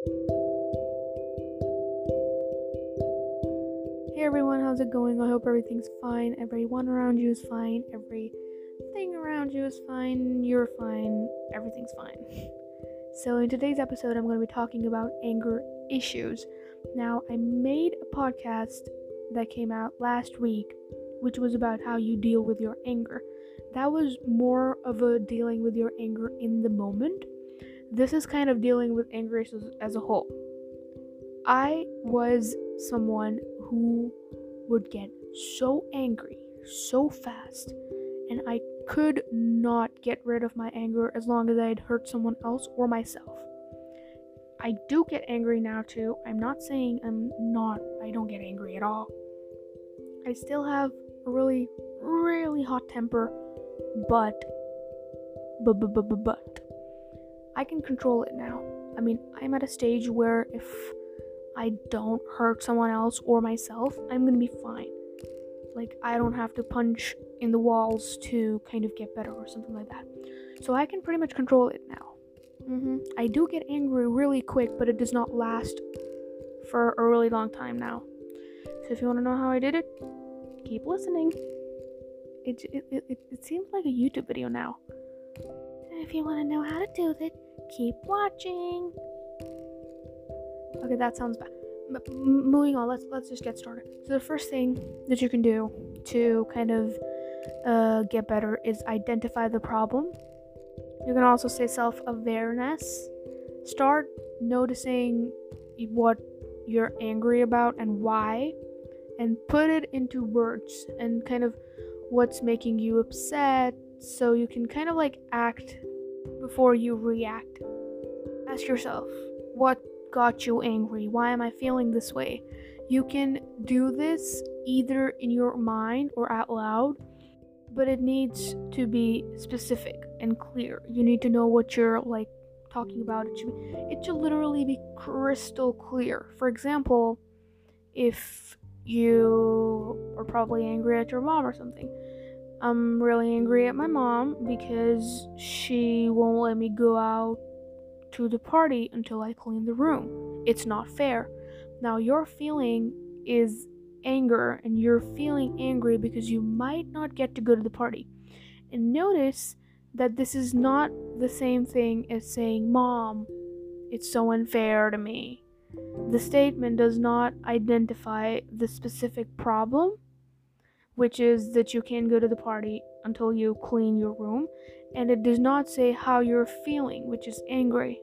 Hey everyone, how's it going? I hope everything's fine. Everyone around you is fine. Everything around you is fine. You're fine. Everything's fine. So, in today's episode, I'm going to be talking about anger issues. Now, I made a podcast that came out last week, which was about how you deal with your anger. That was more of a dealing with your anger in the moment. This is kind of dealing with anger issues as a whole. I was someone who would get so angry so fast, and I could not get rid of my anger as long as I had hurt someone else or myself. I do get angry now too. I'm not saying I'm not, I don't get angry at all. I still have a really, really hot temper, but, but, but, but, but, but, I can control it now. I mean, I'm at a stage where if I don't hurt someone else or myself, I'm gonna be fine. Like, I don't have to punch in the walls to kind of get better or something like that. So I can pretty much control it now. Mm-hmm. I do get angry really quick, but it does not last for a really long time now. So if you want to know how I did it, keep listening. It, it, it, it seems like a YouTube video now. If you want to know how to do it, keep watching. Okay, that sounds bad. But moving on, let's let's just get started. So the first thing that you can do to kind of uh, get better is identify the problem. You can also say self awareness. Start noticing what you're angry about and why, and put it into words and kind of what's making you upset so you can kind of like act before you react. Ask yourself, what got you angry? Why am I feeling this way? You can do this either in your mind or out loud but it needs to be specific and clear. You need to know what you're like talking about. It should be, it should literally be crystal clear. For example, if you are probably angry at your mom or something. I'm really angry at my mom because she won't let me go out to the party until I clean the room. It's not fair. Now, your feeling is anger and you're feeling angry because you might not get to go to the party. And notice that this is not the same thing as saying, Mom, it's so unfair to me. The statement does not identify the specific problem, which is that you can't go to the party until you clean your room, and it does not say how you're feeling, which is angry.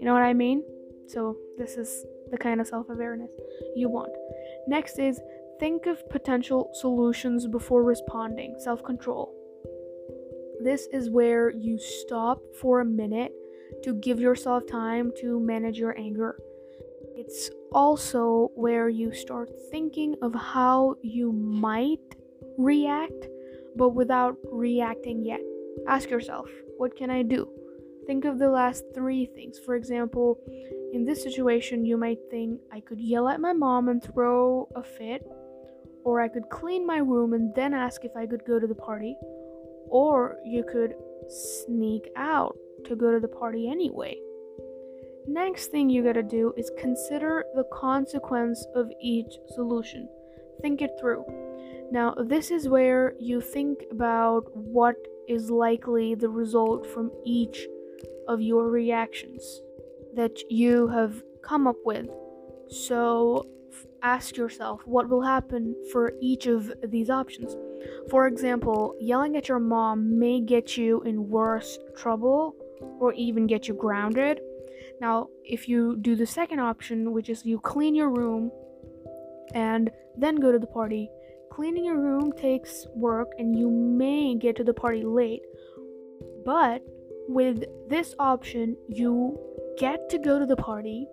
You know what I mean? So, this is the kind of self awareness you want. Next is think of potential solutions before responding, self control. This is where you stop for a minute to give yourself time to manage your anger. It's also where you start thinking of how you might react, but without reacting yet. Ask yourself, what can I do? Think of the last three things. For example, in this situation, you might think I could yell at my mom and throw a fit, or I could clean my room and then ask if I could go to the party, or you could sneak out to go to the party anyway. Next thing you gotta do is consider the consequence of each solution. Think it through. Now, this is where you think about what is likely the result from each of your reactions that you have come up with. So ask yourself what will happen for each of these options. For example, yelling at your mom may get you in worse trouble or even get you grounded. Now, if you do the second option, which is you clean your room and then go to the party, cleaning your room takes work and you may get to the party late. But with this option, you get to go to the party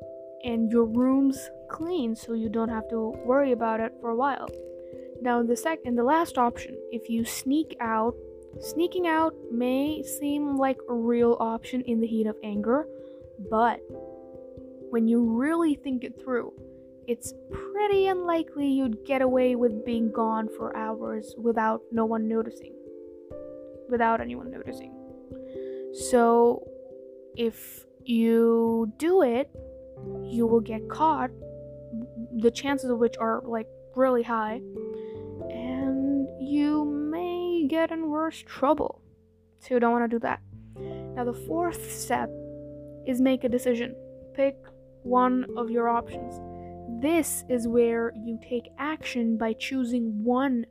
and your room's clean so you don't have to worry about it for a while. Now, the second, the last option, if you sneak out, sneaking out may seem like a real option in the heat of anger, but when you really think it through, it's pretty unlikely you'd get away with being gone for hours without no one noticing. Without anyone noticing. So, if you do it, you will get caught, the chances of which are like really high, and you may get in worse trouble. So you don't want to do that. Now, the fourth step is make a decision. Pick one of your options. This is where you take action by choosing one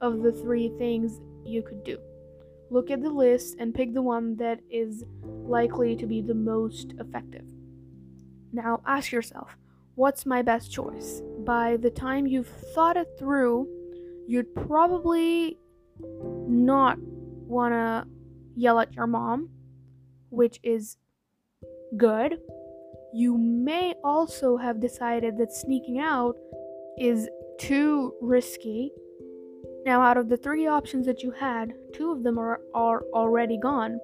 of the three things you could do. Look at the list and pick the one that is likely to be the most effective. Now ask yourself, what's my best choice? By the time you've thought it through, you'd probably not want to yell at your mom, which is good. You may also have decided that sneaking out is too risky now, out of the three options that you had, two of them are, are already gone.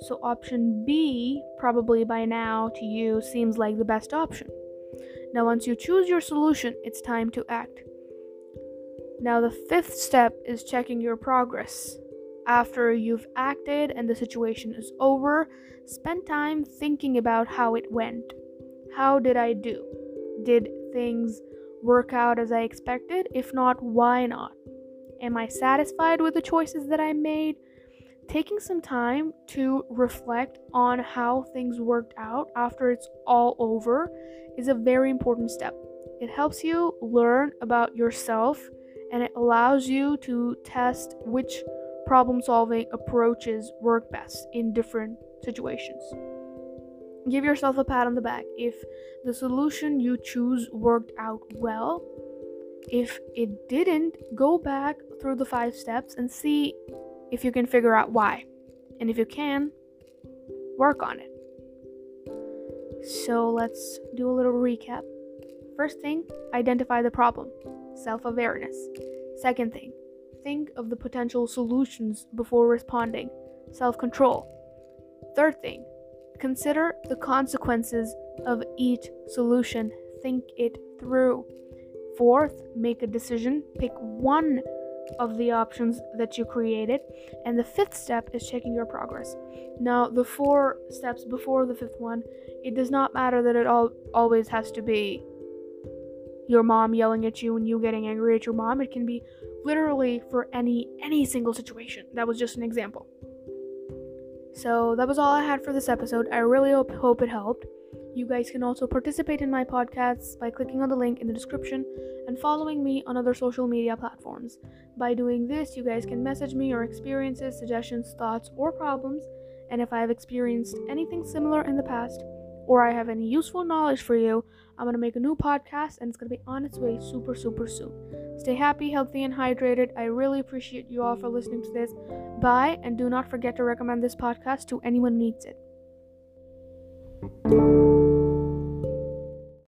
So, option B, probably by now to you, seems like the best option. Now, once you choose your solution, it's time to act. Now, the fifth step is checking your progress. After you've acted and the situation is over, spend time thinking about how it went. How did I do? Did things work out as I expected? If not, why not? Am I satisfied with the choices that I made? Taking some time to reflect on how things worked out after it's all over is a very important step. It helps you learn about yourself and it allows you to test which problem solving approaches work best in different situations. Give yourself a pat on the back. If the solution you choose worked out well, if it didn't, go back through the five steps and see if you can figure out why. And if you can, work on it. So let's do a little recap. First thing, identify the problem, self awareness. Second thing, think of the potential solutions before responding, self control. Third thing, consider the consequences of each solution, think it through. Fourth, make a decision, pick one of the options that you created. And the fifth step is checking your progress. Now, the four steps before the fifth one, it does not matter that it all always has to be your mom yelling at you and you getting angry at your mom. It can be literally for any any single situation. That was just an example. So that was all I had for this episode. I really hope, hope it helped. You guys can also participate in my podcasts by clicking on the link in the description and following me on other social media platforms. By doing this, you guys can message me your experiences, suggestions, thoughts, or problems, and if I have experienced anything similar in the past, or I have any useful knowledge for you, I'm gonna make a new podcast and it's gonna be on its way super, super soon. Stay happy, healthy, and hydrated. I really appreciate you all for listening to this. Bye, and do not forget to recommend this podcast to anyone who needs it.